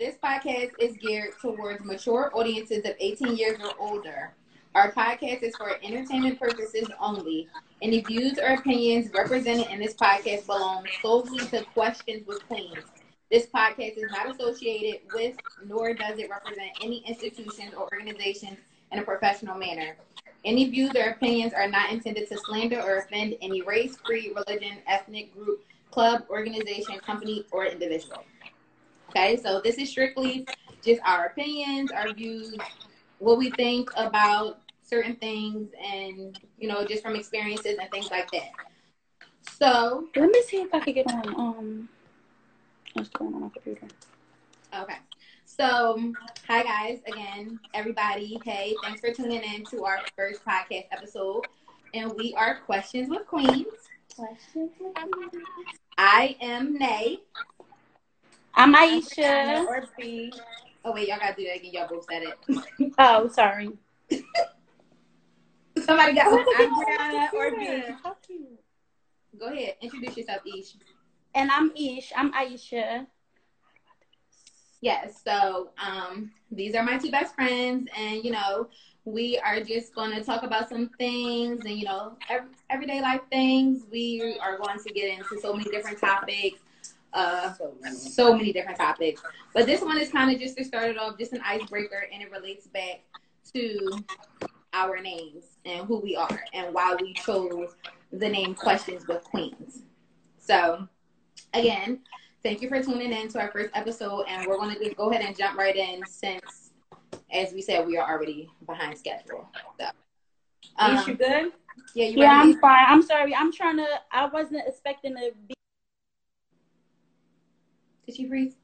This podcast is geared towards mature audiences of 18 years or older. Our podcast is for entertainment purposes only. Any views or opinions represented in this podcast belong solely to Questions with Queens. This podcast is not associated with, nor does it represent any institutions or organizations in a professional manner. Any views or opinions are not intended to slander or offend any race, creed, religion, ethnic group, club, organization, company, or individual. Okay, so this is strictly just our opinions, our views, what we think about certain things, and you know, just from experiences and things like that. So let me see if I can get on um what's going on my computer. Okay. So, hi guys, again, everybody. Hey, thanks for tuning in to our first podcast episode. And we are Questions with Queens. Questions with Queens. I am Nay. I'm Aisha. Or B. Oh wait, y'all gotta do that again. Y'all both said it. oh, sorry. Somebody got one. I'm Brianna or B. Go ahead. Introduce yourself, Ish. And I'm Ish. I'm Aisha. Yes. So um, these are my two best friends, and you know, we are just going to talk about some things, and you know, every, everyday life things. We are going to get into so many different topics. Uh, so many. so many different topics. But this one is kind of just to start it off, just an icebreaker, and it relates back to our names and who we are and why we chose the name Questions with Queens. So, again, thank you for tuning in to our first episode, and we're going to just go ahead and jump right in since, as we said, we are already behind schedule. So, um, you good? Yeah, you yeah, I'm fine. I'm sorry. I'm trying to. I wasn't expecting to be. Did she freeze?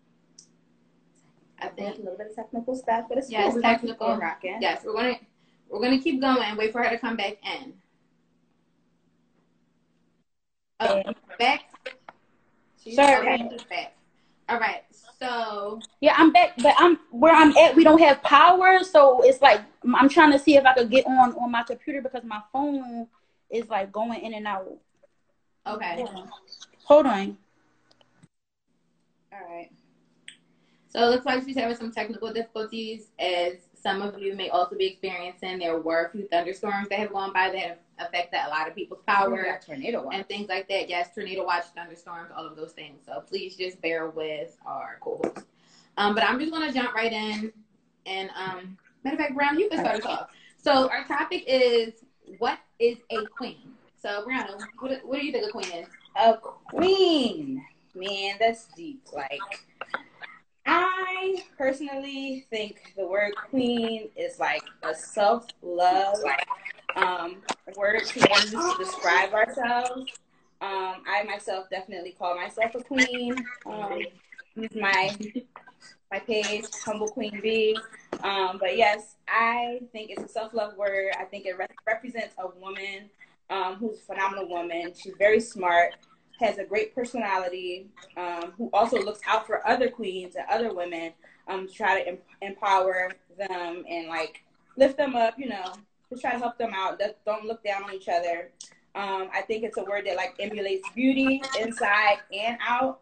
I think a little bit of technical stuff, but it's yes, cool. technical. Rocking. Yes, we're gonna we're gonna keep going. Wait for her to come back in. Oh, back. Sorry. back. All right. So yeah, I'm back, but I'm where I'm at. We don't have power, so it's like I'm trying to see if I could get on on my computer because my phone is like going in and out. Okay. Hold on. All right. So it looks like she's having some technical difficulties, as some of you may also be experiencing. There were a few thunderstorms that have gone by that have affected a lot of people's power, tornado watch. and things like that. Yes, tornado watch, thunderstorms, all of those things. So please just bear with our co-host. Um, but I'm just gonna jump right in, and um, matter of fact, Brown, you can start us off. So our topic is what is a queen? So Brown, what, what do you think a queen is? A queen, man, that's deep. Like I personally think the word queen is like a self love um, word to use to describe ourselves. Um, I myself definitely call myself a queen. Um, use my my page, Humble Queen B. Um, but yes, I think it's a self love word. I think it re- represents a woman um, who's a phenomenal woman. She's very smart has a great personality, um, who also looks out for other queens and other women um, to try to em- empower them and like lift them up, you know, to try to help them out. Don't look down on each other. Um, I think it's a word that like emulates beauty inside and out.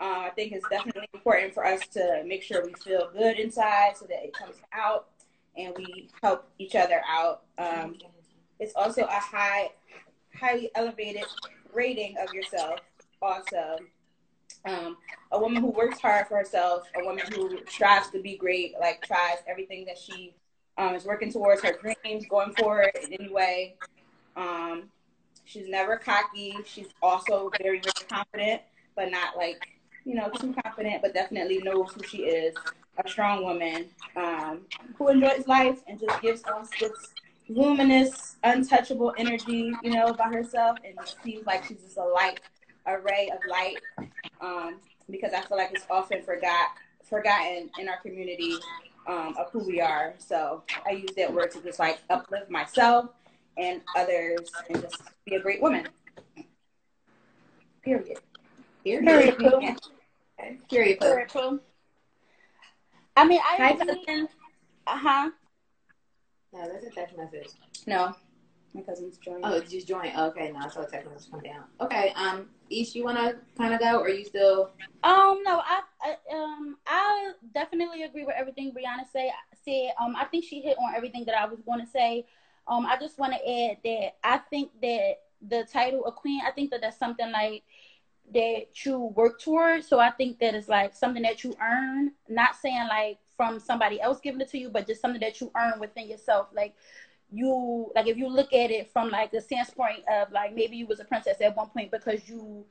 Uh, I think it's definitely important for us to make sure we feel good inside so that it comes out and we help each other out. Um, it's also a high, highly elevated rating of yourself also. Um, a woman who works hard for herself, a woman who strives to be great, like tries everything that she um, is working towards her dreams, going forward in any way. Um, she's never cocky. She's also very, very confident, but not like, you know, too confident, but definitely knows who she is. A strong woman um, who enjoys life and just gives us this luminous, untouchable energy, you know, by herself, and it seems like she's just a light, a ray of light. Um, because I feel like it's often forgot forgotten in our community um, of who we are. So I use that word to just like uplift myself and others, and just be a great woman. Period. Period. Period. Period. Period. Period. I mean, I. Uh huh. No, that's a text message. No. My cousin's joining. Oh, just join. Okay, no, I saw a text message come down. Okay, um, Ish, you wanna kind of go, or you still? Um, no, I, I um, I definitely agree with everything Brianna say said. Um, I think she hit on everything that I was going to say. Um, I just want to add that I think that the title of queen, I think that that's something like that you work towards. So I think that it's like something that you earn. Not saying like from somebody else giving it to you, but just something that you earn within yourself. Like you like if you look at it from like the standpoint of like maybe you was a princess at one point because you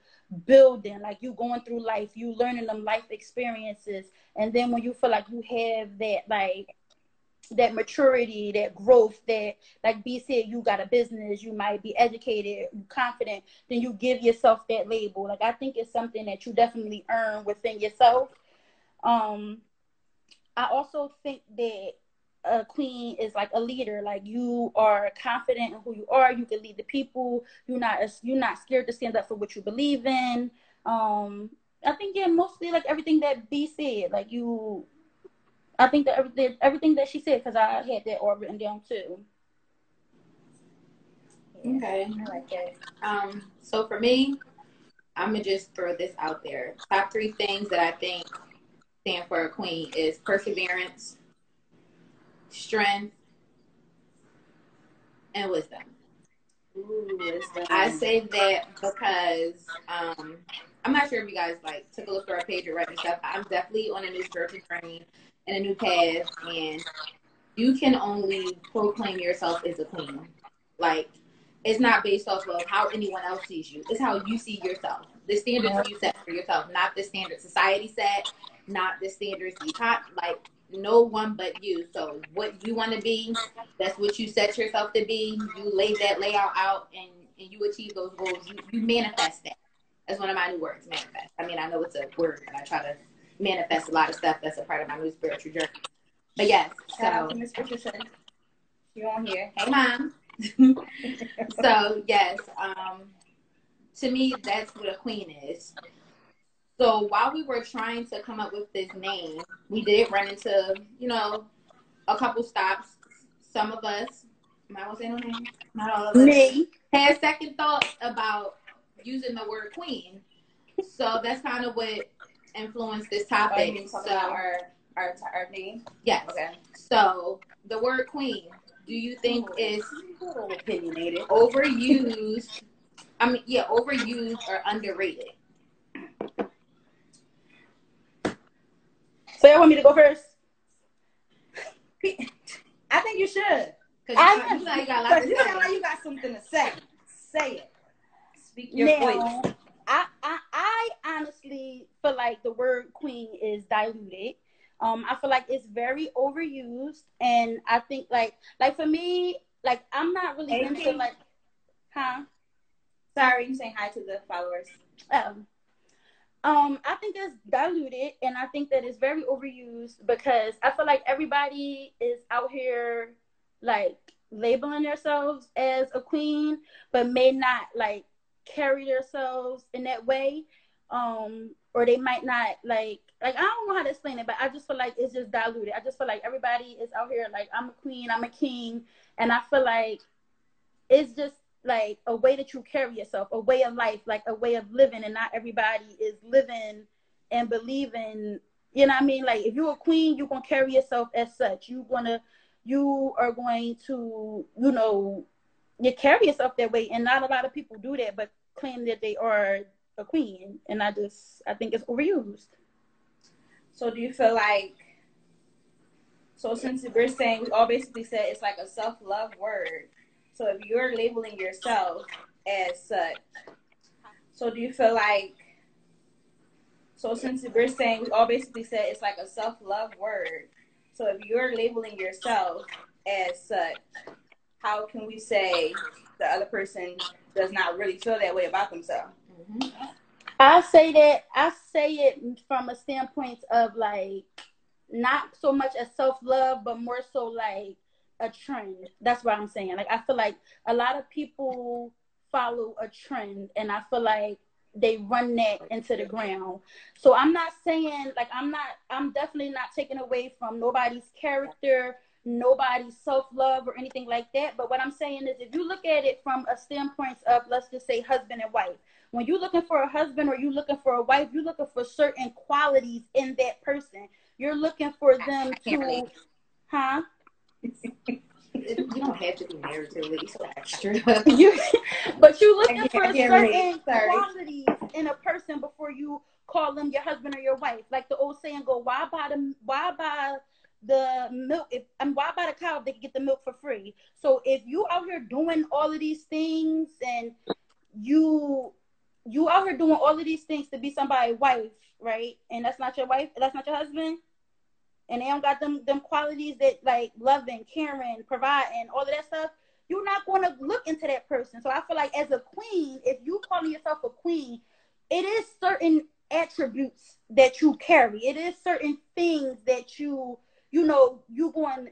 building like you going through life you learning them life experiences. And then when you feel like you have that like that maturity that growth that like b said you got a business you might be educated confident then you give yourself that label. Like i think it's something that you definitely earn within yourself. Um i also think that a queen is like a leader. Like you are confident in who you are. You can lead the people. You're not you're not scared to stand up for what you believe in. Um, I think yeah, mostly like everything that B said. Like you, I think that everything everything that she said because I had that all written down too. Okay, I like that. Um, so for me, I'm gonna just throw this out there. Top three things that I think stand for a queen is perseverance strength, and wisdom. Ooh, wisdom. I say that because um, I'm not sure if you guys like took a look through our page or read and stuff. I'm definitely on a new spiritual journey and a new path, and you can only proclaim yourself as a queen. Like it's not based off of how anyone else sees you. It's how you see yourself. The standards you set for yourself, not the standard society set, not the standards you taught. Like no one but you. So what you want to be, that's what you set yourself to be. You lay that layout out and, and you achieve those goals. You, you manifest that. That's one of my new words, manifest. I mean, I know it's a word, and I try to manifest a lot of stuff that's a part of my new spiritual journey. But yes, Shout out to Miss Patricia. You on here? Hey, mom. so yes, um, to me, that's what a queen is. So while we were trying to come up with this name, we did run into, you know, a couple stops. Some of us, am I gonna say no name? Not all of us. Me. Had second thoughts about using the word queen. So that's kind of what influenced this oh, topic. Oh, so our, our our name. Yes. Okay. So the word queen, do you think Ooh, is opinionated, overused? I mean, yeah, overused or underrated? So you want me to go first? I think you should. Cause I, you, got you sound like you got something to say. Say it. Speak your now, voice. I, I, I honestly feel like the word queen is diluted. Um, I feel like it's very overused, and I think like like for me, like I'm not really hey, into like, huh? Sorry, you saying hi to the followers. Um, um, I think it's diluted and I think that it's very overused because I feel like everybody is out here like labeling themselves as a queen, but may not like carry themselves in that way. Um, or they might not like like I don't know how to explain it, but I just feel like it's just diluted. I just feel like everybody is out here like I'm a queen, I'm a king, and I feel like it's just like a way that you carry yourself, a way of life, like a way of living, and not everybody is living and believing. You know what I mean? Like if you're a queen, you're gonna carry yourself as such. You gonna, you are going to, you know, you carry yourself that way, and not a lot of people do that, but claim that they are a queen, and I just, I think it's overused. So do you feel like? So since we're saying we all basically said it's like a self love word so if you're labeling yourself as such, so do you feel like so since we're saying we all basically said it's like a self love word. So if you're labeling yourself as such, how can we say the other person does not really feel that way about themselves? Mm-hmm. I say that I say it from a standpoint of like not so much as self love, but more so like a trend. That's what I'm saying. Like I feel like a lot of people follow a trend and I feel like they run that into the ground. So I'm not saying like I'm not I'm definitely not taking away from nobody's character, nobody's self-love or anything like that. But what I'm saying is if you look at it from a standpoint of let's just say husband and wife, when you're looking for a husband or you're looking for a wife, you're looking for certain qualities in that person you're looking for them to, huh? You don't have to be married to it. So extra. you, but you're looking for certain qualities in a person before you call them your husband or your wife. Like the old saying go, why buy the why buy the milk if I and why buy the cow if they can get the milk for free? So if you out here doing all of these things and you you out here doing all of these things to be somebody's wife, right? And that's not your wife, that's not your husband and they don't got them them qualities that like loving, caring, providing, all of that stuff, you're not going to look into that person. So I feel like as a queen, if you calling yourself a queen, it is certain attributes that you carry. It is certain things that you you know you going to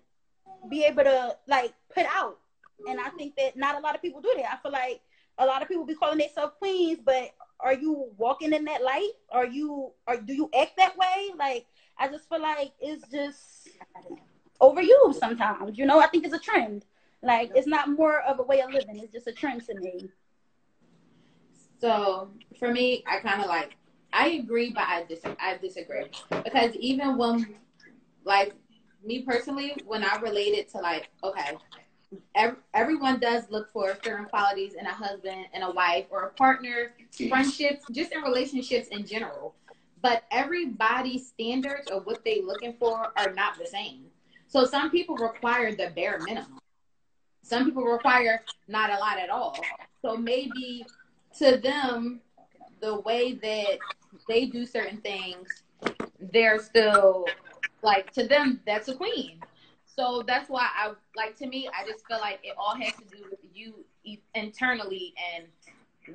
be able to like put out. And I think that not a lot of people do that. I feel like a lot of people be calling themselves queens, but are you walking in that light? Are you or do you act that way? Like I just feel like it's just overused sometimes. You know, I think it's a trend. Like it's not more of a way of living. It's just a trend to me. So for me, I kind of like I agree, but I dis- I disagree because even when like me personally, when I related to like okay, every, everyone does look for certain qualities in a husband and a wife or a partner, friendships, just in relationships in general but everybody's standards of what they're looking for are not the same. So some people require the bare minimum. Some people require not a lot at all. So maybe to them, the way that they do certain things, they're still like to them that's a queen. So that's why I like to me, I just feel like it all has to do with you internally and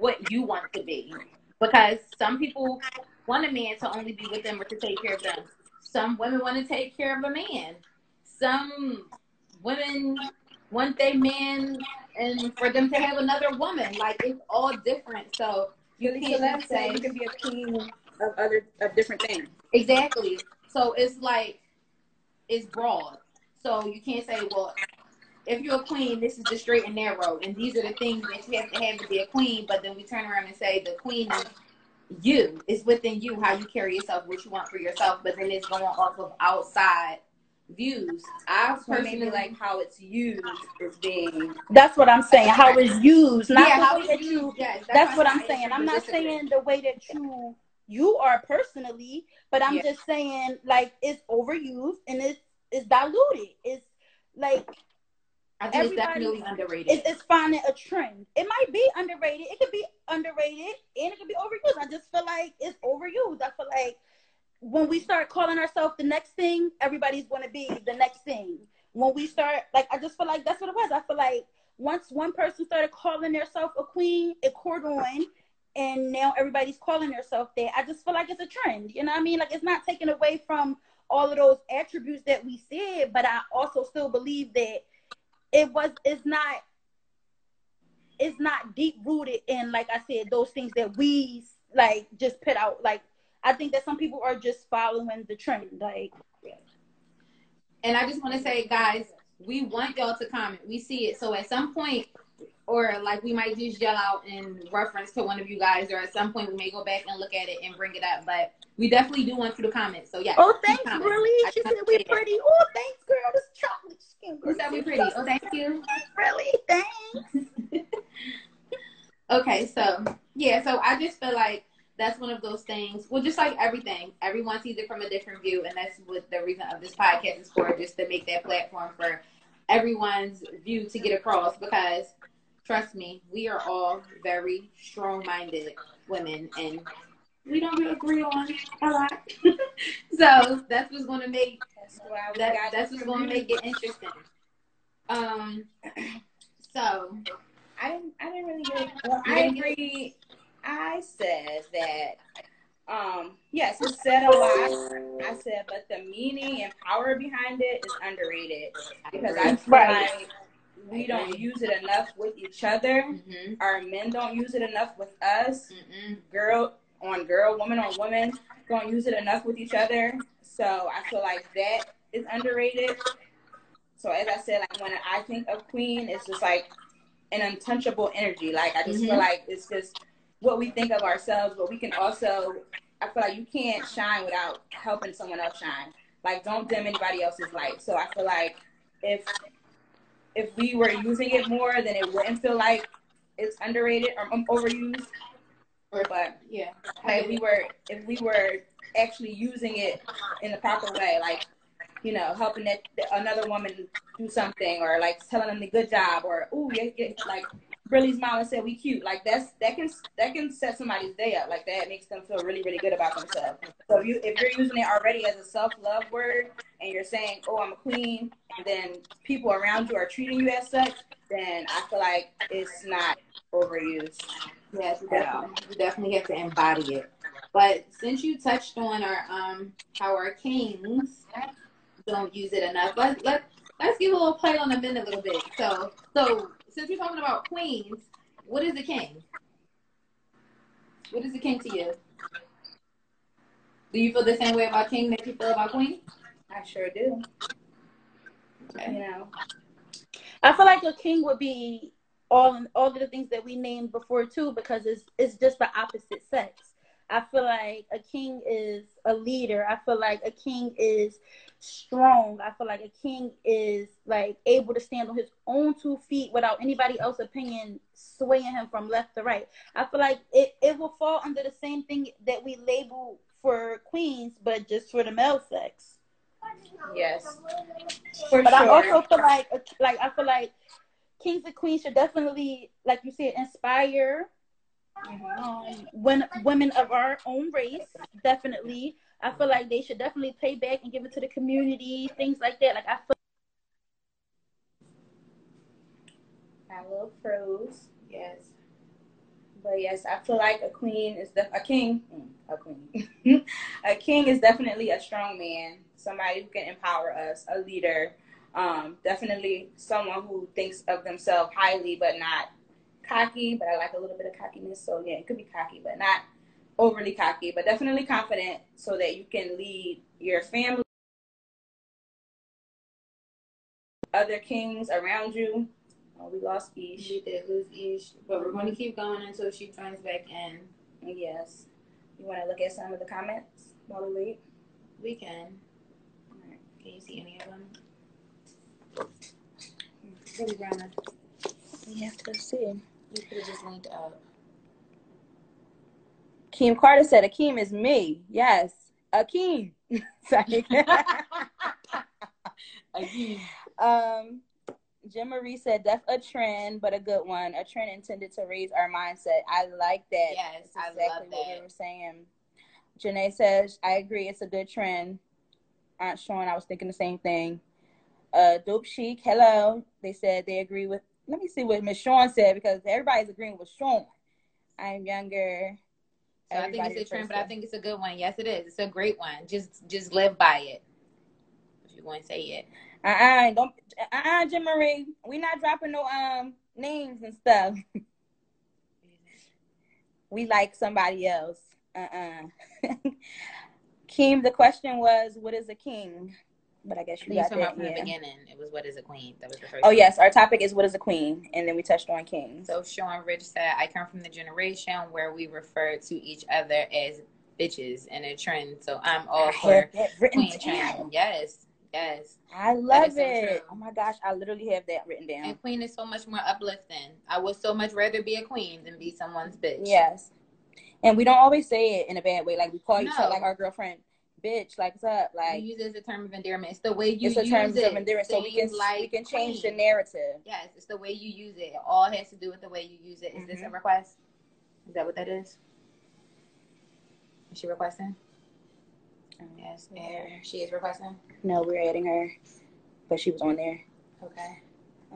what you want to be. Because some people want a man to only be with them or to take care of them. Some women want to take care of a man. Some women want their man and for them to have another woman. Like it's all different. So you can't say you can be a queen of other of different things. Exactly. So it's like it's broad. So you can't say, well, if you're a queen, this is the straight and narrow, and these are the things that you have to have to be a queen. But then we turn around and say the queen is you. It's within you how you carry yourself, what you want for yourself, but then it's going off of outside views. I personally like how it's used as being. That's what I'm saying. How it's used, not yeah, way that you. Yes, that's, that's what I'm saying. I'm not saying the way that you you are personally, but I'm yeah. just saying like it's overused and it's it's diluted. It's like I think it's definitely underrated. It's, it's finding a trend. It might be underrated. It could be underrated and it could be overused. I just feel like it's overused. I feel like when we start calling ourselves the next thing, everybody's going to be the next thing. When we start, like, I just feel like that's what it was. I feel like once one person started calling themselves a queen, it caught on, and now everybody's calling themselves that. I just feel like it's a trend. You know what I mean? Like, it's not taken away from all of those attributes that we said, but I also still believe that it was it's not it's not deep rooted in like I said those things that we like just put out. Like I think that some people are just following the trend like and I just want to say guys we want y'all to comment. We see it. So at some point or like we might just yell out in reference to one of you guys or at some point we may go back and look at it and bring it up but we definitely do want you to comment so yeah oh thanks really she said we're pretty oh thanks girl this chocolate who said we pretty? Oh, thank you. Really? Thanks. okay, so yeah, so I just feel like that's one of those things. Well, just like everything, everyone sees it from a different view, and that's what the reason of this podcast is for, just to make that platform for everyone's view to get across. Because trust me, we are all very strong-minded women, and we don't agree on a lot. so that's what's going to make that's, that, that's what's going to make it interesting. Um, so I didn't. I didn't really get. Well, I agree. I said that. Um, yes, it said a lot. I said, but the meaning and power behind it is underrated because I feel right. like we don't use it enough with each other. Mm-hmm. Our men don't use it enough with us. Mm-mm. Girl on girl, woman on woman, don't use it enough with each other. So I feel like that is underrated. So as I said, like when I think of Queen, it's just like an untouchable energy. Like I just mm-hmm. feel like it's just what we think of ourselves, but we can also I feel like you can't shine without helping someone else shine. Like, don't dim anybody else's light. So I feel like if if we were using it more, then it wouldn't feel like it's underrated or um, overused. But Yeah. like if we were if we were actually using it in the proper way, like you know, helping that another woman do something, or like telling them the good job, or ooh, yeah, yeah, like really smile and say we cute. Like that's that can that can set somebody's day up. Like that makes them feel really really good about themselves. So if you if you're using it already as a self love word, and you're saying, oh, I'm a queen, and then people around you are treating you as such, then I feel like it's not overused. Yes, you definitely, you definitely have to embody it. But since you touched on our um how our kings don't use it enough, let let let's give a little play on the men a little bit. So so since we're talking about queens, what is a king? What is a king to you? Do you feel the same way about king that you feel about queen? I sure do. You know, I feel like a king would be all all of the things that we named before too, because it's it's just the opposite sex. I feel like a king is a leader. I feel like a king is strong. I feel like a king is like able to stand on his own two feet without anybody else's opinion swaying him from left to right. I feel like it, it will fall under the same thing that we label for queens, but just for the male sex. Yes, for But I also feel like like I feel like kings and queens should definitely, like you said, inspire Mhm. um when women of our own race. Definitely, I feel like they should definitely pay back and give it to the community, things like that. Like I feel My little froze. Yes. But yes, I feel like a queen is the a king. mm, A queen. a king is definitely a strong man, somebody who can empower us, a leader. Um, definitely someone who thinks of themselves highly, but not cocky. But I like a little bit of cockiness, so yeah, it could be cocky, but not overly cocky. But definitely confident, so that you can lead your family, other kings around you. Oh, we lost Ish. We did lose Ish, but we're going to keep going until she joins back in. Yes. You want to look at some of the comments while we wait? We can. Can you see any of them? Really, Brianna? We have to see. We could have just linked up. Keem Carter said, Akeem is me. Yes. Akeem. Sorry. Again. um, Jim Marie said, def a trend, but a good one. A trend intended to raise our mindset. I like that. Yes, That's I exactly love what we that. were saying. Janae says, I agree. It's a good trend. Aunt Sean, I was thinking the same thing. Uh, Dope Chic, hello. They said they agree with. Let me see what Miss Sean said because everybody's agreeing with Sean. I'm younger. So I think it's a trend, but I think it's a good one. Yes, it is. It's a great one. Just just live by it. If you want to say it. Uh-uh, don't uh-uh, Jim Marie. We not dropping no um names and stuff. We like somebody else. Uh-uh. Keem, the question was, what is a king? But I guess you think got that. from the beginning. It was what is a queen. That was the first. Oh one. yes, our topic is what is a queen, and then we touched on kings. So Sean Rich said, I come from the generation where we refer to each other as bitches in a trend. So I'm all I for queen trend. Yes. Yes. I love so it. true. Oh my gosh, I literally have that written down. And queen is so much more uplifting. I would so much rather be a queen than be someone's bitch. Yes. And we don't always say it in a bad way. Like we call each other like our girlfriend, bitch, like what's up? Like you use it as a term of endearment. It's the way you it's a use terms it. of endearment. So we can like we can change the narrative. Yes, it's the way you use it. It all has to do with the way you use it. Is this a Mhm. request? Is that what that is? Is she requesting? Yes, there. She is requesting. No, we're adding her, but she was on there. Okay.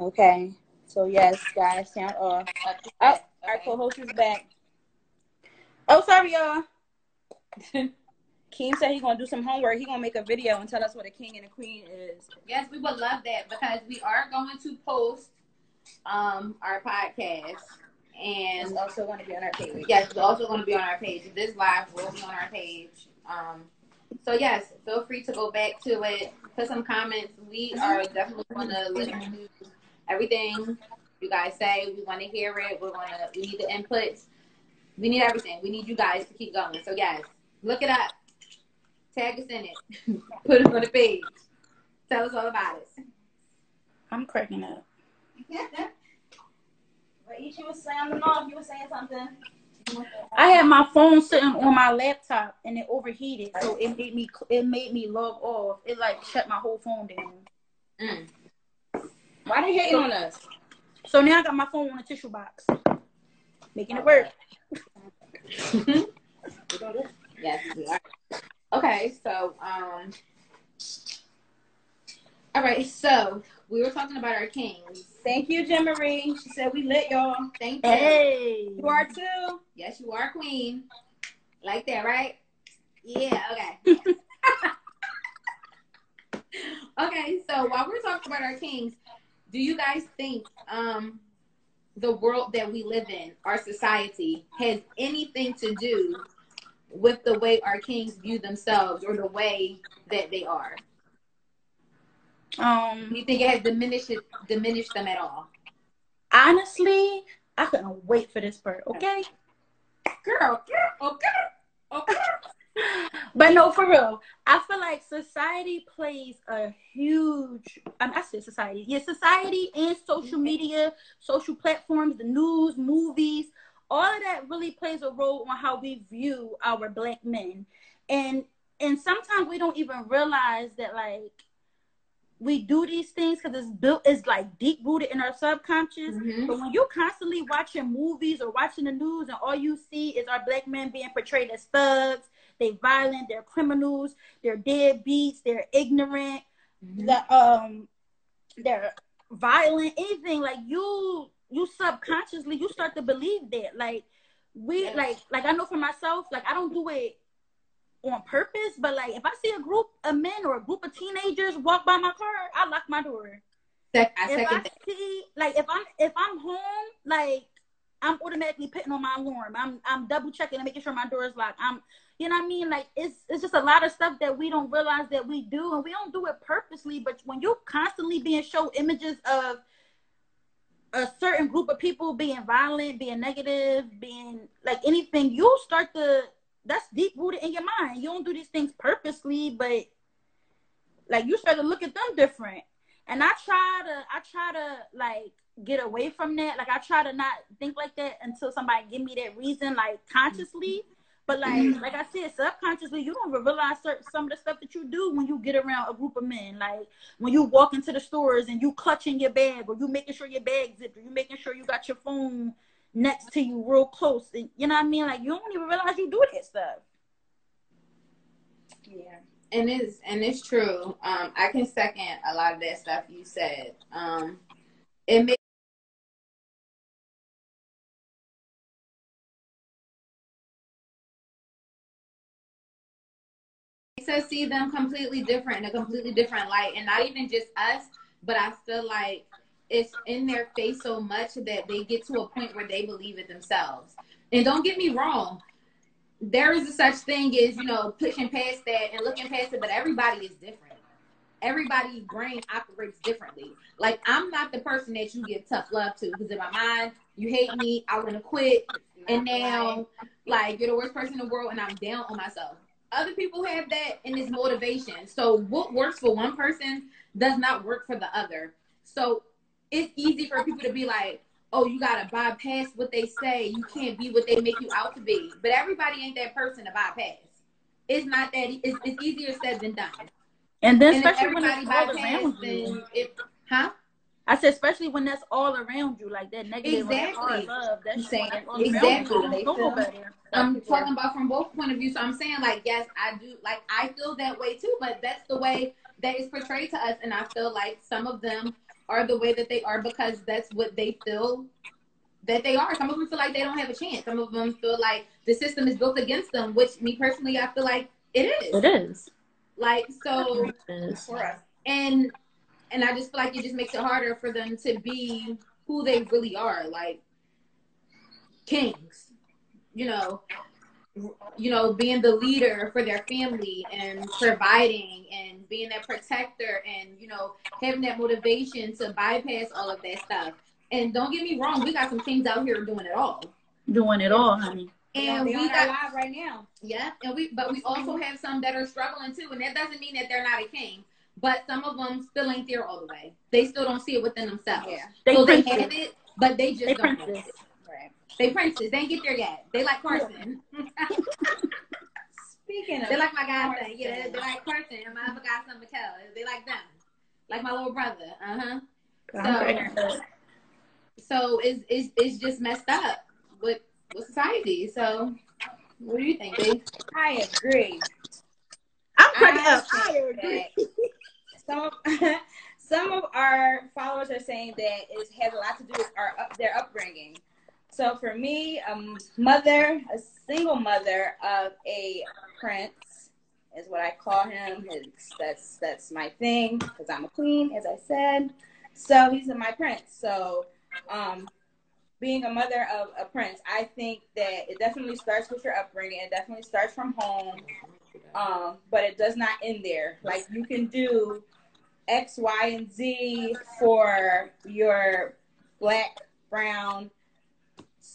Okay. So yes, guys, sound off. To Oh, that. our co-host is back. Oh, sorry, y'all. Keem said he's gonna do some homework. He's gonna make a video and tell us what a king and a queen is. Yes, we would love that because we are going to post um our podcast It's and also gonna be on our page. yes, it's also going to be on our page. This live will be on our page. Um, so yes, feel free to go back to it, put some comments. We are definitely going to listen to everything you guys say. We want to hear it. We're going to. We need the inputs. We need everything. We need you guys to keep going. So yes, look it up. Tag us in it. Put it on the page. Tell us all about it. I'm cracking up. But Ish you was sounding off. You were saying something. I had my phone sitting on my laptop and it overheated, so it made me it made me log off. It like shut my whole phone down. Mm. Why they hating on us? So now I got my phone on a tissue box, making it work. yes, we are. Okay, so um, all right. So we were talking about our kings. Thank you, Jen Marie. She said we lit y'all. Thank you. Hey, You are too. Yes, you are queen. Like that, right? Yeah. Okay. okay. So while we're talking about our kings, do you guys think um the world that we live in, our society, has anything to do with the way our kings view themselves or the way that they are? Do Um, you think it has diminished diminished them at all? honestly, I couldn't wait for this part. Okay, Girl, girl, okay, okay. but no, for real, I feel like society plays a huge. Mean, I said society, yeah, society and social media, social platforms, the news, movies, all of that really plays a role on how we view our black men, and and sometimes we don't even realize that like we do these things because it's built it's like deep rooted in our subconscious. Mhm. But when you're constantly watching movies or watching the news and all you see is our black men being portrayed as thugs, they violent, they're criminals, they're deadbeats, they're ignorant, Mhm. the um they're violent, anything like you you subconsciously you start to believe that. Like we Yes. like like I know for myself, like I don't do it on purpose, but like if I see a group of men or a group of teenagers walk by my car, I lock my door Sec- I if second I see like if I'm if I'm home, like I'm automatically putting on my alarm. I'm I'm double checking and making sure my door is locked. I'm you know what I mean? Like it's it's just a lot of stuff that we don't realize that we do and we don't do it purposely, but when you constantly being shown images of a certain group of people being violent, being negative, being like anything, you'll start to that's deep rooted in your mind. You don't do these things purposely, but like you start to look at them different. And I try to I try to like get away from that. Like I try to not think like that until somebody give me that reason, like consciously. But like mm-hmm. like I said, subconsciously, you don't realize certain, some of the stuff that you do when you get around a group of men. Like when you walk into the stores and you clutching your bag, or you making sure your bag zipped, or you making sure you got your phone next to you real close. And you know what I mean? Like you don't even realize you do that stuff. Yeah. and it's and it's true. Um, I can second a lot of that stuff you said. Um, it makes us see them completely different in a completely different light, and not even just us, but I feel like it's in their face so much that they get to a point where they believe it themselves. And don't get me wrong, there is a such thing as you know pushing past that and looking past it, but everybody is different. Everybody's brain operates differently. Like I'm not the person that you give tough love to because in my mind you hate me, I want to quit, and now like you're the worst person in the world, and I'm down on myself. Other people have that and it's motivation. So what works for one person does not work for the other. So it's easy for people to be like, oh, you gotta bypass what they say. You can't be what they make you out to be. But everybody ain't that person to bypass. It's not that. It's, it's easier said than done. And then And especially when it's all around you. it, huh? I said, especially when that's all around you, like that negative Exactly. love. That's saying exactly. They feel- I'm talking about from both point of view. So I'm saying like, yes, I do. Like I feel that way too. But that's the way that is portrayed to us, and I feel like some of them are the way that they are because that's what they feel that they are. Some of them feel like they don't have a chance. Some of them feel like the system is built against them, which me personally, I feel like it is. It is. Like so, It is. For us. and and I just feel like it just makes it harder for them to be who they really are, like kings. You know, you know, being the leader for their family and providing and being that protector and you know having that motivation to bypass all of that stuff. And don't get me wrong, we got some kings out here doing it all. Doing it all, honey. And we got live right now. Yeah, and we but we also have some that are struggling too, and that doesn't mean that they're not a king. But some of them still ain't there all the way. They still don't see it within themselves. Yeah, they so they have it, but they just they don't. Princess. Right. They princes. They ain't get there yet. They like Carson. Speaking of, they like my guy thing. Yeah, they, they like Carson and my other guy, son Mikkel. They like them, like my little brother. Uh huh. So, so it's, it's it's just messed up with with society. So, what do you think, Dave? I agree. I'm cracking up. I agree. Some of, some of our followers are saying that it has a lot to do with our their upbringing. So for me, a mother, a single mother of a prince is what I call him. His, that's that's my thing because I'm a queen, as I said. So he's my prince. So um, being a mother of a prince, I think that it definitely starts with your upbringing. It definitely starts from home, um, but it does not end there. Like you can do X, Y, and Z for your black, brown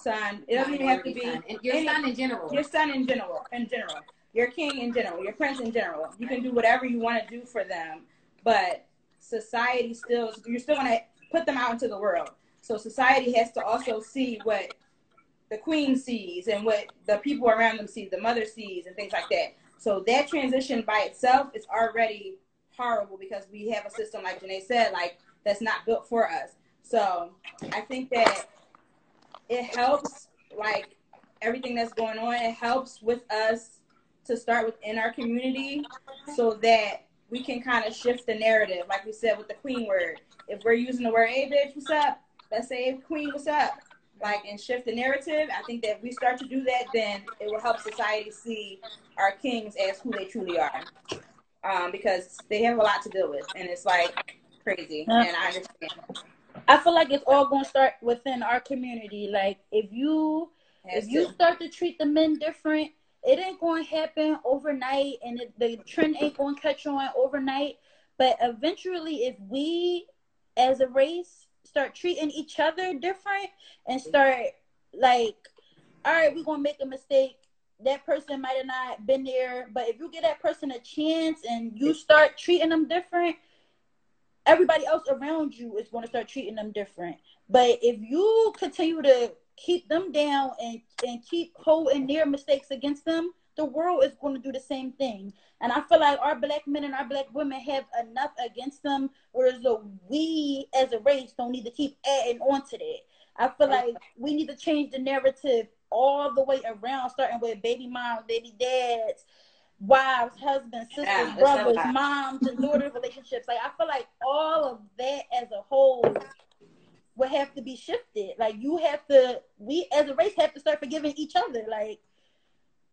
son. It doesn't even have to be son. your any, son in general. Your son in general. In general, your king in general. Your prince in general. You can do whatever you want to do for them, but society still you're still gonna put them out into the world. So society has to also see what the queen sees and what the people around them see, the mother sees, and things like that. So that transition by itself is already horrible because we have a system like Janae said, like that's not built for us. So I think that it helps, like everything that's going on, it helps with us to start within our community so that we can kind of shift the narrative, like we said with the queen word. If we're using the word, hey bitch, what's up? Let's say, queen, what's up? Like, and shift the narrative. I think that if we start to do that, then it will help society see our kings as who they truly are. Um, because they have a lot to deal with, and it's like crazy. And I understand. I feel like it's all going to start within our community. Like, if you if you start to treat the men different, it ain't going to happen overnight, and it, the trend ain't going to catch on overnight. But eventually, if we as a race start treating each other different and start like, all right, we're gonna make a mistake. That person might have not been there, but if you give that person a chance and you start treating them different, everybody else around you is going to start treating them different. But if you continue to keep them down and and keep holding their mistakes against them, the world is going to do the same thing. And I feel like our black men and our black women have enough against them, whereas we as a race don't need to keep adding on to that. I feel like we need to change the narrative all the way around, starting with baby moms, baby dads, wives, husbands, sisters, yeah, brothers, moms, and daughter relationships. Like I feel like all of that as a whole would have to be shifted. Like you have to, we as a race have to start forgiving each other. Like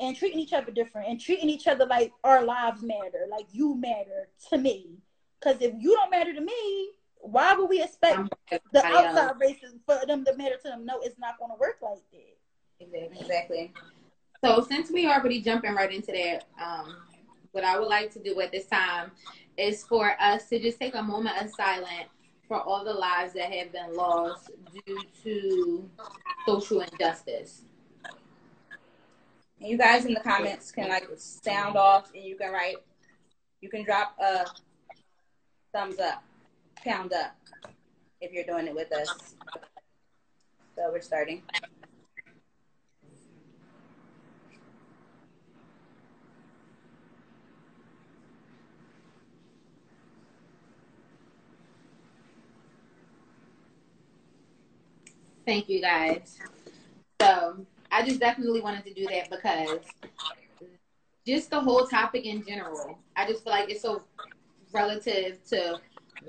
and treating each other different and treating each other like our lives matter, like you matter to me. Because if you don't matter to me, why would we expect the outside races for them to matter to them? No, it's not going to work like that. Exactly. So since we already jumping right into that, um, what I would like to do at this time is for us to just take a moment of silence for all the lives that have been lost due to social injustice. And you guys in the comments can like sound off and you can write, you can drop a thumbs up, pound up if you're doing it with us. So we're starting. Thank you guys. So I just definitely wanted to do that because just the whole topic in general, I just feel like it's so relative to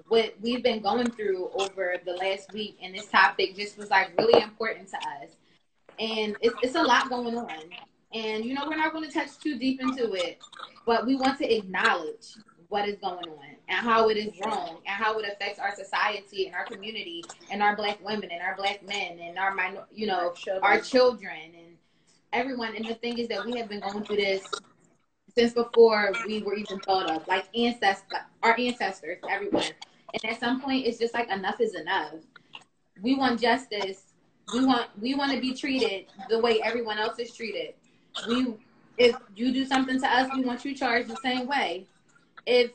what we've been going through over the last week, and this topic just was like really important to us. And it's, it's a lot going on. And you know, we're not going to touch too deep into it, but we want to acknowledge what is going on and how it is wrong and how it affects our society and our community and our black women and our black men and our minor, you know, our children. our children and everyone. And the thing is that we have been going through this since before we were even thought of, like ancestors, our ancestors, everyone. And at some point, it's just like enough is enough. We want justice, We want we want to be treated the way everyone else is treated. We if you do something to us, we want you charged the same way. If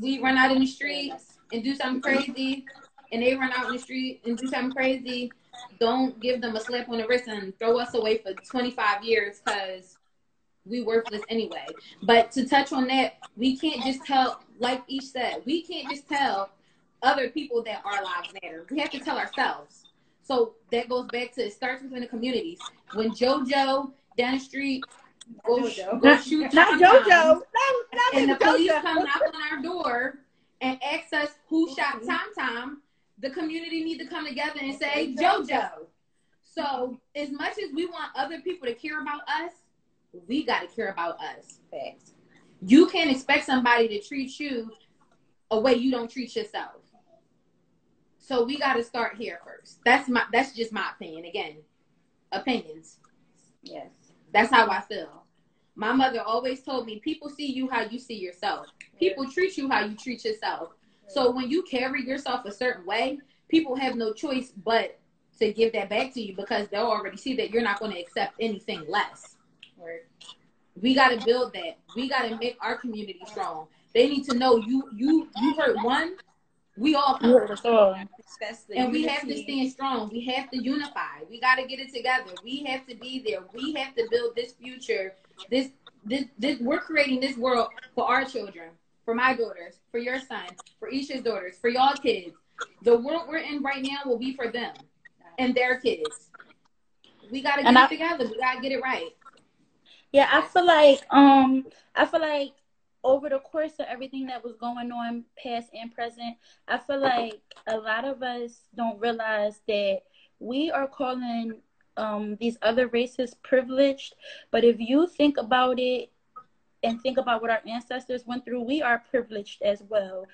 we run out in the streets and do something crazy, and they run out in the street and do something crazy, don't give them a slap on the wrist and throw us away for 25 years because we worthless anyway. But to touch on that, we can't just tell, like Ish said, we can't just tell other people that our lives matter. We have to tell ourselves. So that goes back to it starts within the communities. When JoJo down the street go, go shoot not JoJo, not, not and the police come knock on our door and ask us who shot mm-hmm. Tom Tom, the community need to come together and say JoJo. So as much as we want other people to care about us, we got to care about us. Facts. You can't expect somebody to treat you a way you don't treat yourself. So we got to start here first. That's my. That's just my opinion. Again, opinions. Yes. That's how I feel. My mother always told me, people see you how you see yourself. People treat you how you treat yourself. So when you carry yourself a certain way, people have no choice but to give that back to you because they'll already see that you're not going to accept anything less. Right. We got to build that. We got to make our community strong. They need to know you you you hurt one, we all hurt. And we have to stand strong. We have to unify. We got to get it together. We have to be there. We have to build this future. This this this we're creating this world for our children, for my daughters, for your son, for Isha's daughters, for y'all kids. The world we're in right now will be for them and their kids. We got to get I, it together. We got to get it right. Yeah, I feel like um I feel like over the course of everything that was going on past and present, I feel like a lot of us don't realize that we are calling um, these other races privileged. But if you think about it and think about what our ancestors went through, we are privileged as well.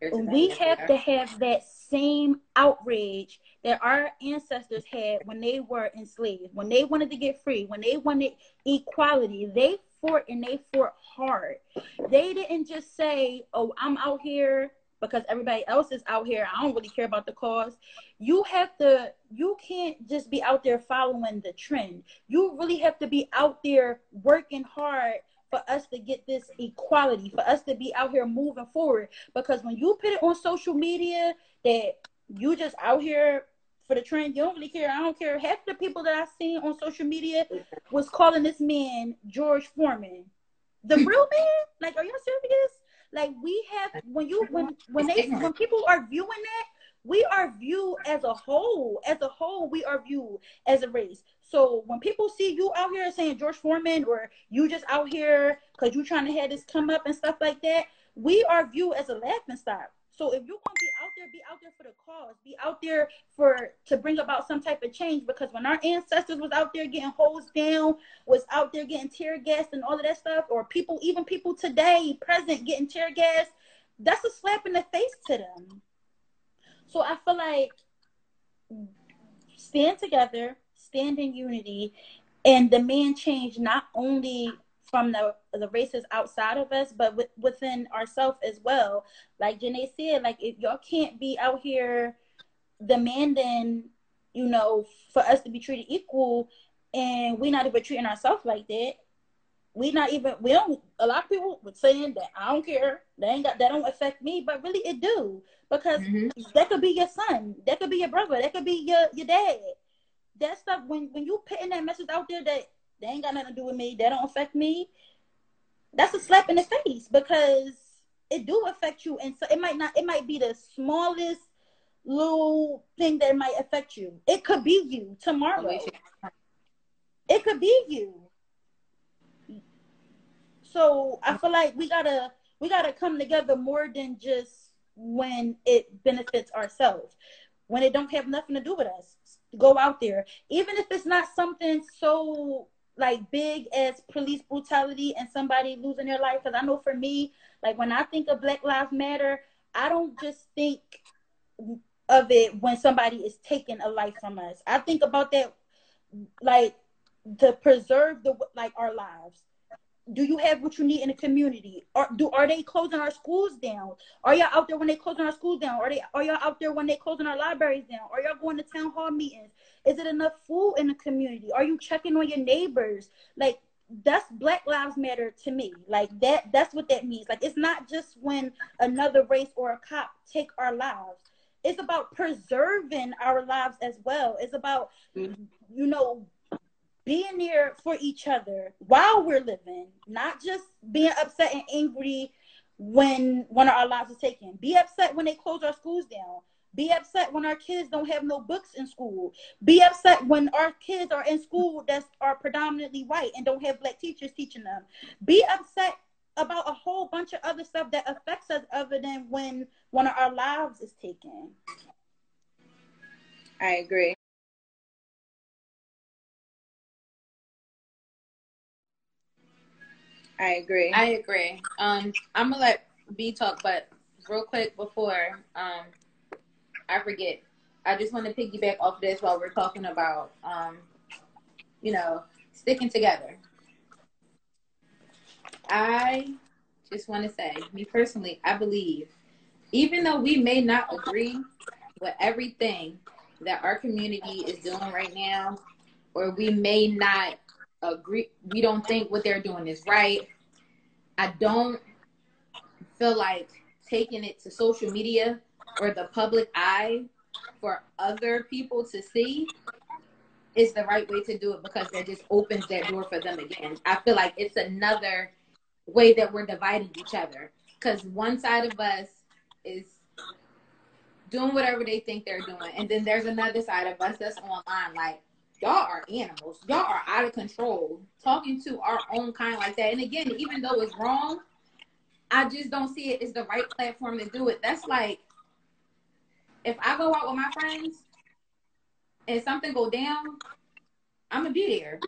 We have to have that same outrage that our ancestors had when they were enslaved, when they wanted to get free, when they wanted equality. They fought and they fought hard. They didn't just say, "Oh, I'm out here because everybody else is out here. I don't really care about the cause." You have to. You can't just be out there following the trend. You really have to be out there working hard for us to get this equality, for us to be out here moving forward. Because when you put it on social media that you just out here for the trend, you don't really care. I don't care. Half the people that I seen on social media was calling this man George Foreman. The real man? Like, are you serious? Like we have when you when when they when people are viewing that, we are viewed as a whole. As a whole, we are viewed as a race. So when people see you out here saying George Foreman or you just out here because you're trying to have this come up and stuff like that, we are viewed as a laughing stock. So if you're gonna be out there, be out there for the cause, be out there for to bring about some type of change. Because when our ancestors was out there getting hosed down, was out there getting tear gassed and all of that stuff, or people, even people today present getting tear gassed, that's a slap in the face to them. So I feel like stand together, stand in unity, and demand change not only from the the races outside of us, but within ourselves as well. Like Janae said, like if y'all can't be out here demanding, you know, for us to be treated equal, and we not even treating ourselves like that. We not even we don't. A lot of people were saying that I don't care. They ain't got that don't affect me, but really it do because mm-hmm. that could be your son, that could be your brother, that could be your your dad. That stuff when when you putting that message out there that they ain't got nothing to do with me, They don't affect me. That's a slap in the face because it do affect you, and so it might not. It might be the smallest little thing that might affect you. It could be you tomorrow. It could be you. So I feel like we gotta we gotta come together more than just when it benefits ourselves. When it don't have nothing to do with us, go out there. Even if it's not something so like big as police brutality and somebody losing their life. Because I know for me, like when I think of Black Lives Matter, I don't just think of it when somebody is taking a life from us. I think about that like to preserve the like our lives do you have what you need in the community? Are do are they closing our schools down? Are y'all out there when they closing our schools down? Are they are y'all out there when they closing our libraries down? Are y'all going to town hall meetings? Is it enough food in the community? Are you checking on your neighbors? Like that's Black Lives Matter to me. Like that that's what that means. Like it's not just when another race or a cop take our lives. It's about preserving our lives as well. It's about mm-hmm. you know being there for each other while we're living, not just being upset and angry when one of our lives is taken. Be upset when they close our schools down. Be upset when our kids don't have no books in school. Be upset when our kids are in school that are predominantly white and don't have black teachers teaching them. Be upset about a whole bunch of other stuff that affects us other than when one of our lives is taken. I agree. I agree. I agree. Um, I'm gonna let B talk, but real quick before um, I forget, I just want to piggyback off this while we're talking about, um, you know, sticking together. I just want to say, me personally, I believe, even though we may not agree with everything that our community is doing right now, or we may not agree we don't think what they're doing is right. I don't feel like taking it to social media or the public eye for other people to see is the right way to do it because that just opens that door for them again. I feel like it's another way that we're dividing each other because one side of us is doing whatever they think they're doing, and then there's another side of us that's online like y'all are animals. Y'all are out of control. Talking to our own kind like that. And again, even though it's wrong, I just don't see it as the right platform to do it. That's like if I go out with my friends and something go down, I'm gonna be there.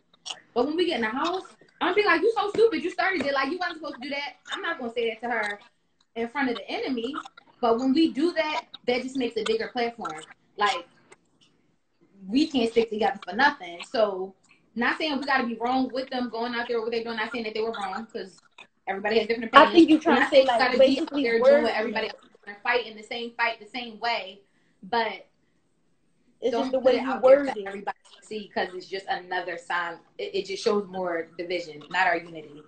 But when we get in the house, I'm gonna be like, "You so stupid! You started it like you wasn't supposed to do that." I'm not gonna say that to her in front of the enemy. But when we do that, that just makes a bigger platform. Like we can't stick together for nothing. So, not saying we got to be wrong with them going out there with what they're doing. Not saying that they were wrong because everybody has different opinions. I think you're trying to say like basically they're doing what everybody else and fighting the same fight the same way, but it's just the way you word it. Everybody see because it's just another sign. It, it just shows more division, not our unity.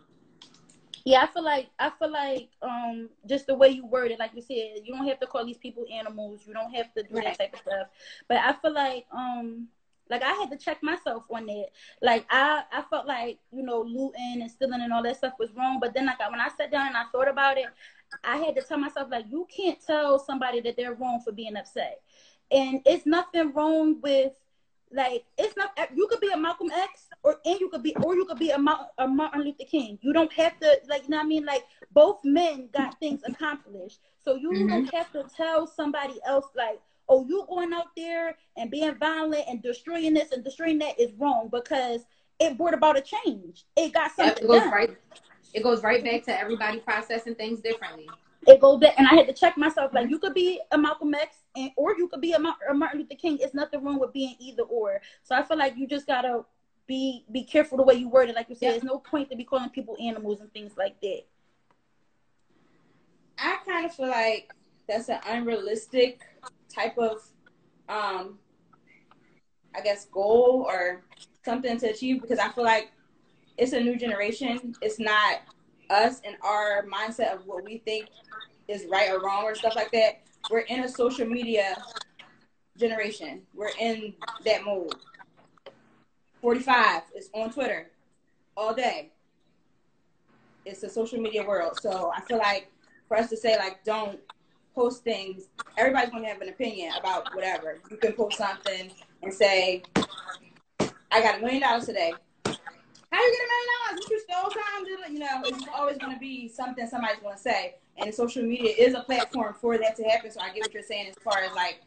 Yeah, I feel like I feel like um just the way you word it, like you said, you don't have to call these people animals. You don't have to do right. that type of stuff. But I feel like um like I had to check myself on that. Like I I felt like you know looting and stealing and all that stuff was wrong. But then like when I sat down and I thought about it, I had to tell myself like you can't tell somebody that they're wrong for being upset. And it's nothing wrong with like it's not you could be a Malcolm X or and you could be or you could be a, a Martin Luther King. You don't have to like you know what I mean like both men got things accomplished. So you mm-hmm. don't have to tell somebody else like oh you going out there and being violent and destroying this and destroying that is wrong because it brought about a change. It got something it goes done. right it goes right back to everybody processing things differently. It goes back and I had to check myself like you could be a Malcolm X and or you could be a, a Martin Luther King. It's nothing wrong with being either or. So I feel like you just gotta be be careful the way you word it. Like you said, yeah. there's no point to be calling people animals and things like that. I kind of feel like that's an unrealistic type of, um, I guess, goal or something to achieve because I feel like it's a new generation. It's not us and our mindset of what we think is right or wrong or stuff like that we're in a social media generation. We're in that mode. 45 is on Twitter all day. It's a social media world. So I feel like for us to say like don't post things, everybody's gonna have an opinion about whatever. You can post something and say, I got a million dollars today. How you get a million dollars? You stole time, you know, it's always gonna be something somebody's gonna say and social media is a platform for that to happen. So I get what you're saying as far as like,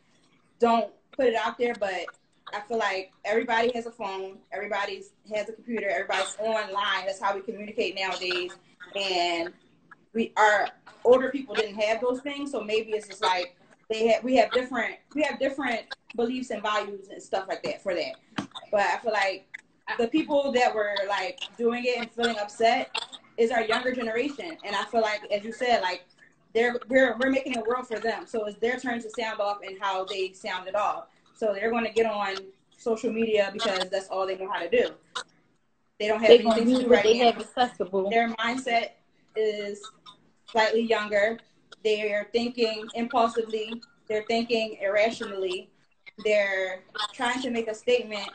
don't put it out there, but I feel like everybody has a phone, everybody has a computer, everybody's online. That's how we communicate nowadays. And we our older people didn't have those things, so maybe it's just like they have we have different we have different beliefs and values and stuff like that for that. But I feel like the people that were like doing it and feeling upset is our younger generation, and I feel like, as you said, like they're we're we're making a world for them, so it's their turn to sound off and how they sound it off. So they're going to get on social media because that's all they know how to do. They don't have They anything gonna do right they now. have accessible. Their mindset is slightly younger. They're thinking impulsively. They're thinking irrationally. They're trying to make a statement.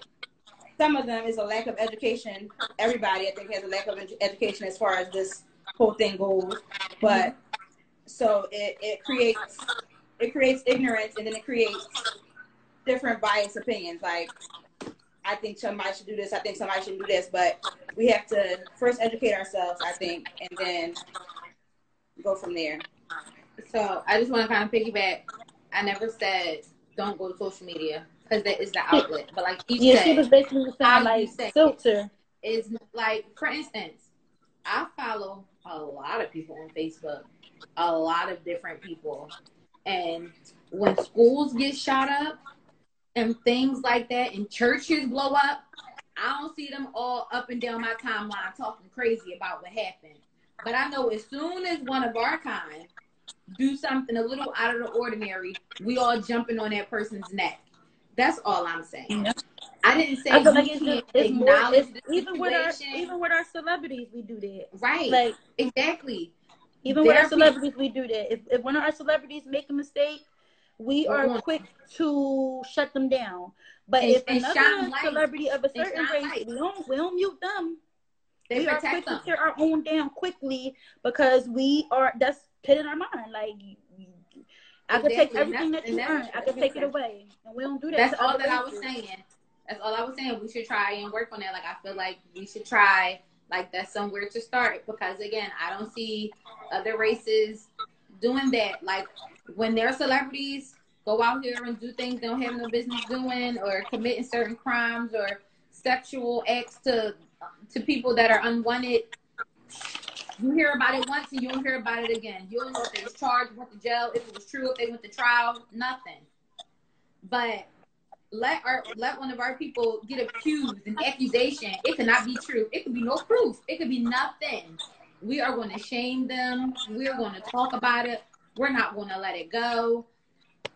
Some of them is a lack of education. Everybody, I think, has a lack of ed- education as far as this whole thing goes. But so it, it creates it creates ignorance, and then it creates different biased opinions. Like I think somebody should do this. I think somebody should do this. But we have to first educate ourselves, I think, and then go from there. So I just want to kind of piggyback. I never said don't go to social media because that is the outlet. But like you Yeah, said, she was basically saying like filter. is like for instance, I follow a lot of people on Facebook, a lot of different people, and when schools get shot up and things like that, and churches blow up, I don't see them all up and down my timeline talking crazy about what happened. But I know as soon as one of our kind do something a little out of the ordinary, we all jumping on that person's neck. That's all I'm saying. Yeah. I didn't say I feel like it's, can't just, it's more. acknowledge It's, the even with our even with our celebrities, we do that. Right. Like exactly. even with our celebrities, we do that. If, if one of our celebrities make a mistake, we are quick to shut them down. But And- if and another light. celebrity of a certain race, light. we don't we don't mute them. They we are quick protect to them. tear our own down quickly because we are that's put in our mind. Like I could take everything that's- that you earn, I could take it away, and we don't do that. That's all that I was saying. That's all I was saying. We should try and work on that. Like I feel like we should try. Like that's somewhere to start because again, I don't see other races doing that. Like when their celebrities go out here and do things they don't have no business doing, or committing certain crimes or sexual acts to to people that are unwanted. You hear about it once and you don't hear about it again. You don't know if they was charged, went to jail, if it was true, if they went to trial, nothing. But let our let one of our people get accused, an accusation. It could not be true. It could be no proof. It could be nothing. We are going to shame them. We're going to talk about it. We're not going to let it go.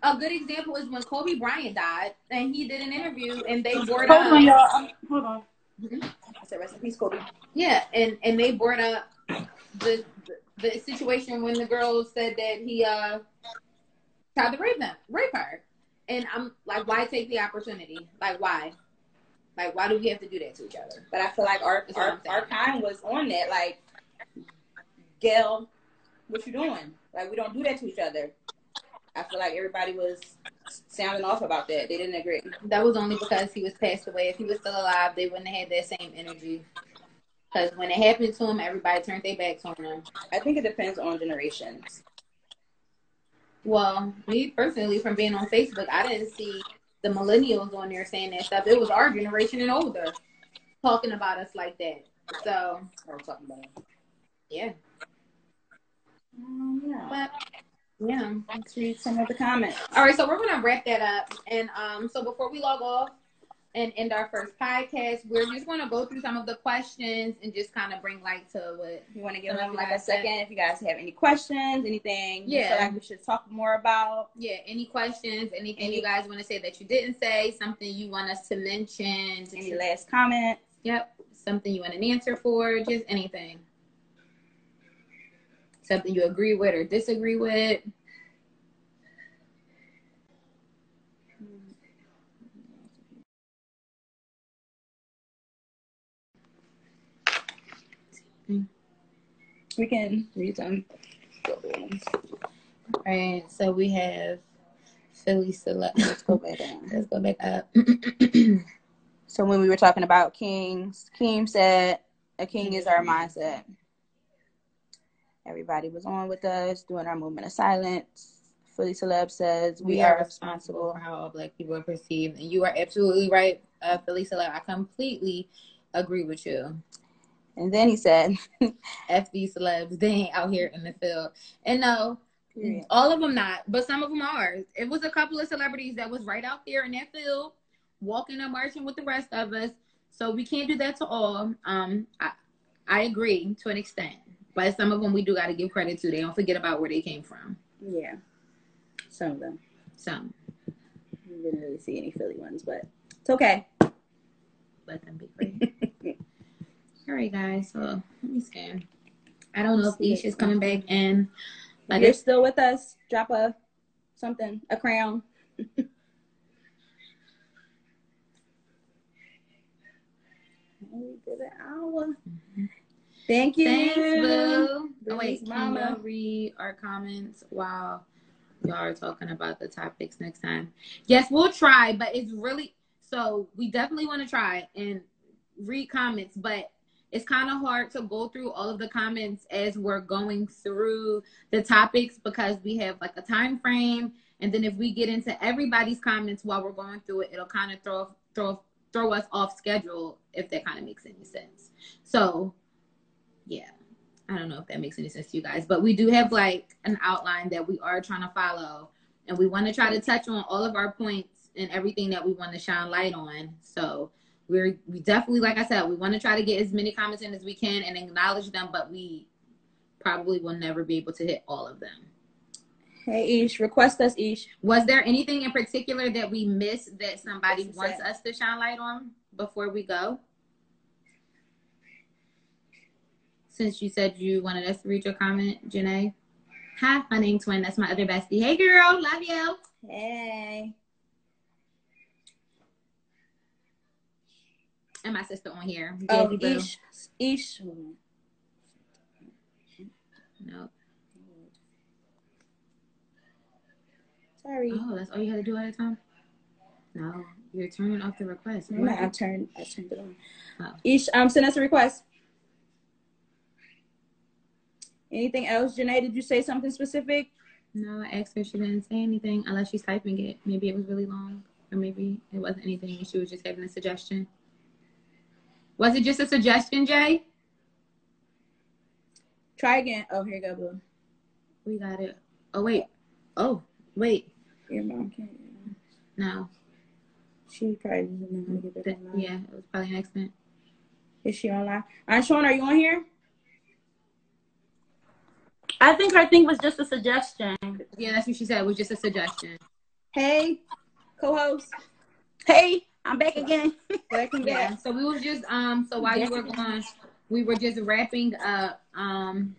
A good example is when Kobe Bryant died, and he did an interview, and they brought Hold up, on, y'all. Hold on. Mm-hmm. I said, rest in peace, Kobe. yeah, and and they brought up the the, situation when the girl said that he uh tried to rape them, rape her, and I'm like, why take the opportunity? Like, why? Like, why do we have to do that to each other? But I feel like our our, our kind was on that. Like, Gayle, what you doing? Like, we don't do that to each other. I feel like everybody was sounding off about that. They didn't agree. That was only because he was passed away. If he was still alive, they wouldn't have had that same energy. Because when it happened to him, everybody turned their backs on him. I think it depends on generations. Well, me personally, from being on Facebook, I didn't see the millennials on there saying that stuff. It was our generation and older talking about us like that. So, I was talking about. it. yeah. Um, yeah. But, yeah. Let's read some of the comments. All right, so we're gonna wrap that up, and um, so before we log off and end our first podcast, we're just gonna go through some of the questions and just kind of bring light to what. You want to give them like a second if you guys have any questions, anything you Yeah. feel like we should talk more about. Yeah, any questions, anything Any- you guys want to say that you didn't say, something you want us to mention, Any last comments? yep, something you want an answer for, just anything. Something you agree with or disagree with. We can read them. All right, so we have Philly Celeb. Let's go back down. Let's go back up. So when we were talking about kings, Keem said a king is our mindset. Everybody was on with us doing our moment of silence. Philly Celeb says we, are responsible. for how all black people are perceived. And you are absolutely right, uh, Felicia. Like, I completely agree with you. And then he said, F these celebs, they ain't out here in the field. And no, all of them not, but some of them are. It was a couple of celebrities that was right out there in that field, walking and marching with the rest of us. So we can't do that to all. Um, I, I agree to an extent, but some of them we do got to give credit to. They don't forget about where they came from. Yeah, some of them. Some We didn't really see any Philly ones, but it's okay. let them be great. All right, guys. So let me scan. I don't know if Ish is coming back in. Like You're still with us. Drop a something, a crown. we did an hour. Thank you. Thanks, boo. Oh, wait, mama. can you read our comments while y'all are talking about the topics next time? Yes, we'll try, but it's really so we definitely want to try and read comments, but it's kind of hard to go through all of the comments as we're going through the topics because we have like a time frame. And then if we get into everybody's comments while we're going through it it'll kind of throw throw throw us off schedule if that kind of makes any sense. So yeah. I don't know if that makes any sense to you guys but we do have like an outline that we are trying to follow. And we want to try to touch on all of our points and everything that we want to shine light on. So we're we definitely like i said we want to try to get as many comments in as we can and acknowledge them but we probably will never be able to hit all of them. Hey Ish, request us Ish. was there anything in particular that we missed that somebody wants us to shine light on before we go? Since you said you wanted us to read your comment janae? Hi my name's twin. That's my other bestie. Hey girl. Love you. Hey. And my sister on here Oh. Ish. Ish. no Sorry. oh that's all you had to do at a time no you're turning off the request No, I turned I turned it on. Oh. Ish, um, send us a request. Anything else? Janae, did you say something specific? No, I asked her. She didn't say anything unless she's typing it. Maybe it was really long, or maybe it wasn't anything. She was just having a suggestion. Was it just a suggestion, Jay? Try again. Oh, here you go, Blue. We got it. Oh wait. Oh wait. Your mom can't. No. She probably doesn't know how to get back Th- online. yeah, it was probably an accident. Is she online? Aunt Sean, are you on here? I think her thing was just a suggestion. Yeah, that's what she said. It was just a suggestion. Hey, co-host. Hey, I'm back again. Welcome Yeah. back. So we was just um. So while you were gone, we were just wrapping up um.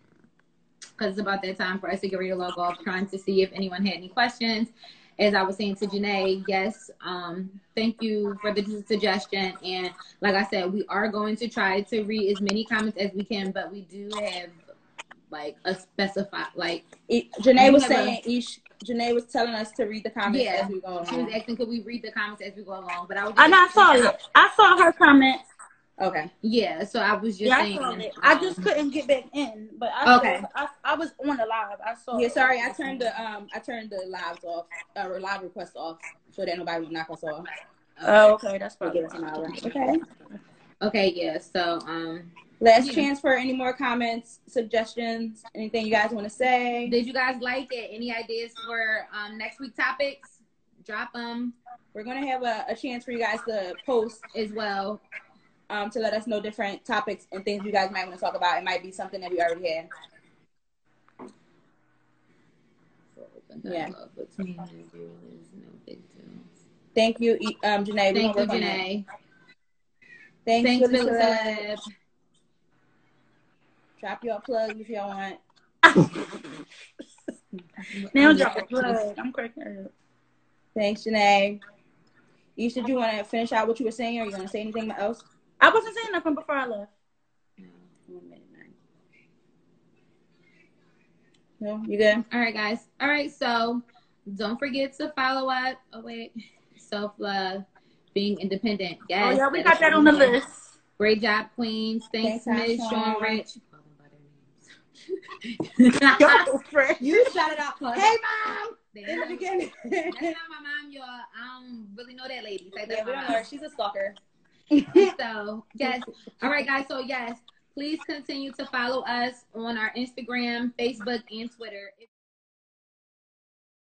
Because it's about that time for us to get ready to log off, trying to see if anyone had any questions. As I was saying to Janae, yes, um, thank you for the suggestion. And like I said, we are going to try to read as many comments as we can, but we do have like a specified, like E- Janae was We have a- saying, Ish, Janae was telling us to read the comments Yeah. as we go along. she was asking, could we read the comments as we go along? But I was I I saw it. I saw her comment. Okay. Yeah, so I was just Yeah, I saying. saw it. I just couldn't get back in, but I Okay. saw, I, I was on the live. I saw. Yeah, sorry, I turned the um I turned the lives off, uh, or live requests off, so that nobody would knock us off. Oh, okay, that's probably give us an hour. Okay. Okay, yeah. So um Last Yeah. chance for any more comments, suggestions, anything you guys want to say. Did you guys like it? Any ideas for um, next week topics? Drop them We're gonna have a, a chance for you guys to post as well. um to let us know different topics and things you guys might want to talk about. It might be something that we already had. Yeah. Between the deal is no big deal. Thank you, um Janae. Thank you. Janae. Thanks, Thanks, Celeb. Celeb. Drop your plugs if y'all want. Now drop a plug. I'm cracking up. Thanks, Janae. Ish, did you want to finish out what you were saying, or you want to say anything else? I wasn't saying nothing before I left. No, you good? All right, guys. All right, so don't forget to follow up. Oh wait, self love, being independent. Yes. oh yeah, we got that on the list. Great job, Queens. Thanks, Thanks, Miss Ashawn. Sean Rich. Call them by their names. Yo, friend. You shout it out. Hey, mom. They In the beginning. That's not my mom, y'all. I don't really know that lady. Say yeah, we don't know her. She's a stalker. so yes all right guys so yes please continue to follow us on our instagram facebook and twitter